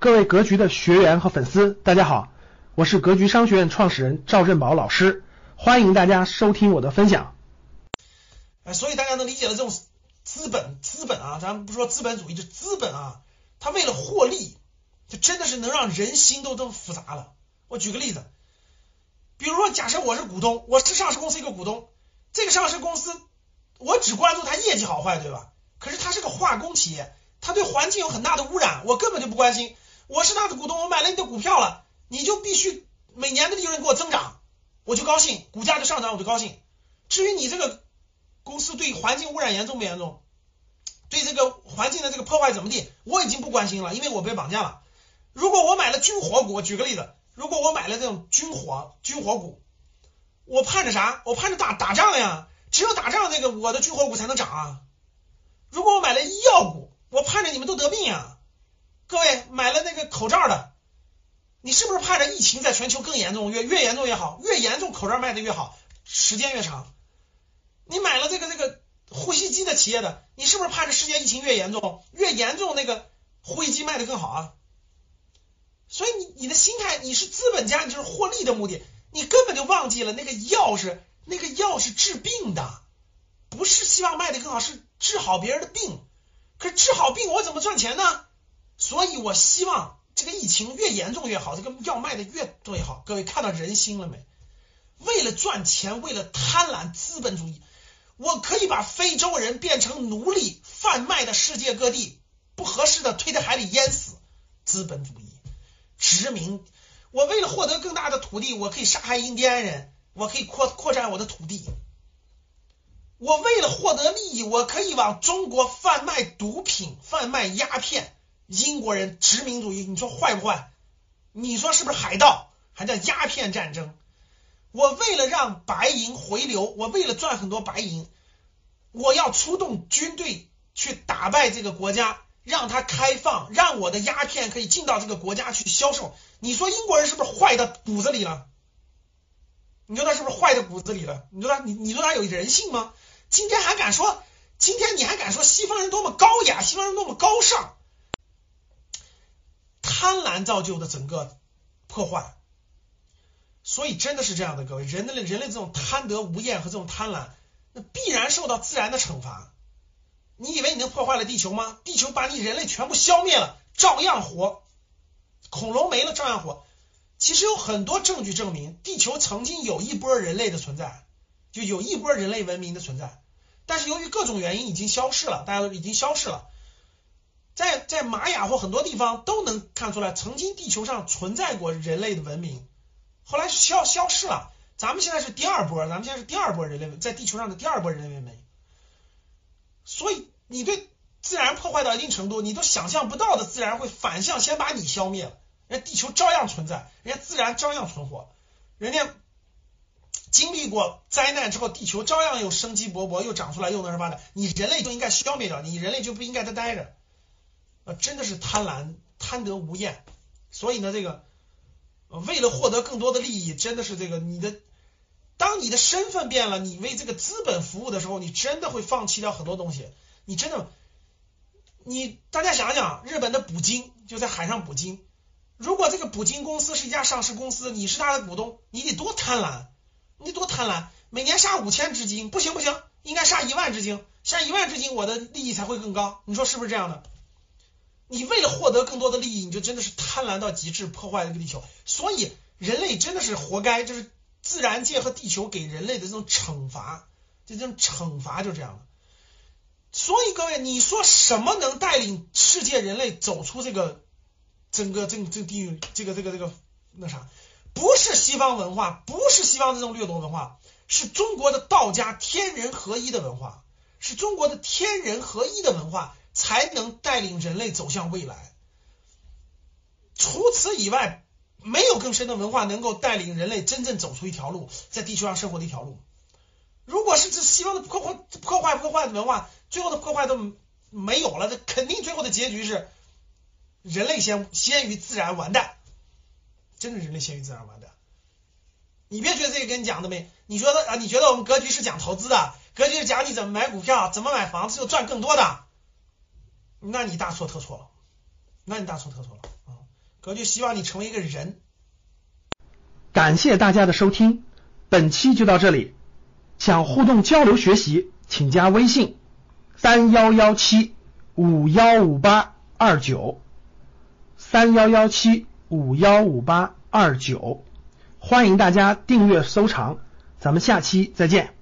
各位格局的学员和粉丝，大家好，我是格局商学院创始人赵振宝老师，欢迎大家收听我的分享。哎，所以大家能理解了这种资本，资本啊，咱们不说资本主义，就资本啊，它为了获利，就真的是能让人心都这么复杂了。我举个例子，比如说，假设我是股东，我是上市公司一个股东，这个上市公司我只关注它业绩好坏，对吧？可是它是个化工企业，它对环境有很大的污染，我根本就不关心。我是他的股东，我买了你的股票了，你就必须每年的利润给我增长，我就高兴，股价就上涨，我就高兴。至于你这个公司对环境污染严重不严重，对这个环境的这个破坏怎么地，我已经不关心了，因为我被绑架了。如果我买了军火股，举个例子，如果我买了这种军火军火股，我盼着啥？我盼着打打仗呀，只有打仗那个我的军火股才能涨啊。如果我买了医药股，我盼着你们都得病呀。各位买了那口罩的，你是不是盼着疫情在全球更严重，越越严重越好，越严重口罩卖的越好，时间越长？你买了这个这个呼吸机的企业的，你是不是盼着世界疫情越严重，越严重那个呼吸机卖的更好啊？所以你你的心态，你是资本家，你就是获利的目的，你根本就忘记了那个药是那个药是治病的，不是希望卖的更好，是治好别人的病。可是治好病我怎么赚钱呢？所以，我希望这个疫情越严重越好，这个药卖的越多越好。各位看到人心了没？为了赚钱，为了贪婪，资本主义，我可以把非洲人变成奴隶，贩卖到世界各地，不合适的推在海里淹死。资本主义殖民，我为了获得更大的土地，我可以杀害印第安人，我可以扩扩展我的土地。我为了获得利益，我可以往中国贩卖毒品，贩卖鸦片。英国人殖民主义，你说坏不坏？你说是不是海盗？还叫鸦片战争？我为了让白银回流，我为了赚很多白银，我要出动军队去打败这个国家，让它开放，让我的鸦片可以进到这个国家去销售。你说英国人是不是坏到骨子里了？你说他是不是坏到骨子里了？你说他，你你说他有人性吗？今天还敢说？今天你还敢说西方人多么高雅？西方人多么高尚？贪婪造就的整个破坏，所以真的是这样的，各位，人的人类这种贪得无厌和这种贪婪，那必然受到自然的惩罚。你以为你能破坏了地球吗？地球把你人类全部消灭了，照样活。恐龙没了，照样活。其实有很多证据证明，地球曾经有一波人类的存在，就有一波人类文明的存在，但是由于各种原因已经消失了，大家都已经消失了。在在玛雅或很多地方都能看出来，曾经地球上存在过人类的文明，后来消消失了。咱们现在是第二波，咱们现在是第二波人类在地球上的第二波人类文明。所以你对自然破坏到一定程度，你都想象不到的自然会反向先把你消灭了，人家地球照样存在，人家自然照样存活，人家经历过灾难之后，地球照样又生机勃勃，又长出来，又能什么的，你人类就应该消灭掉，你人类就不应该再待着。真的是贪婪，贪得无厌，所以呢，这个为了获得更多的利益，真的是这个你的，当你的身份变了，你为这个资本服务的时候，你真的会放弃掉很多东西。你真的，你大家想想，日本的捕鲸就在海上捕鲸，如果这个捕鲸公司是一家上市公司，你是他的股东，你得多贪婪，你得多贪婪，每年杀五千只鲸，不行不行，应该杀一万只鲸，杀一万只鲸，我的利益才会更高。你说是不是这样的？你为了获得更多的利益，你就真的是贪婪到极致，破坏这个地球。所以人类真的是活该，就是自然界和地球给人类的这种惩罚，这种惩罚就这样的。所以各位，你说什么能带领世界人类走出这个整个这这地狱这个这个这个那啥？不是西方文化，不是西方这种掠夺文化，是中国的道家天人合一的文化，是中国的天人合一的文化。才能带领人类走向未来。除此以外，没有更深的文化能够带领人类真正走出一条路，在地球上生活的一条路。如果是这西方的破坏、破坏、破坏的文化，最后的破坏都没有了，这肯定最后的结局是人类先先于自然完蛋。真的，人类先于自然完蛋。你别觉得这个跟你讲的没？你觉得啊？你觉得我们格局是讲投资的？格局是讲你怎么买股票，怎么买房子就赚更多的？那你大错特错了，那你大错特错了啊！格局希望你成为一个人。感谢大家的收听，本期就到这里。想互动交流学习，请加微信三幺幺七五幺五八二九三幺幺七五幺五八二九，欢迎大家订阅收藏，咱们下期再见。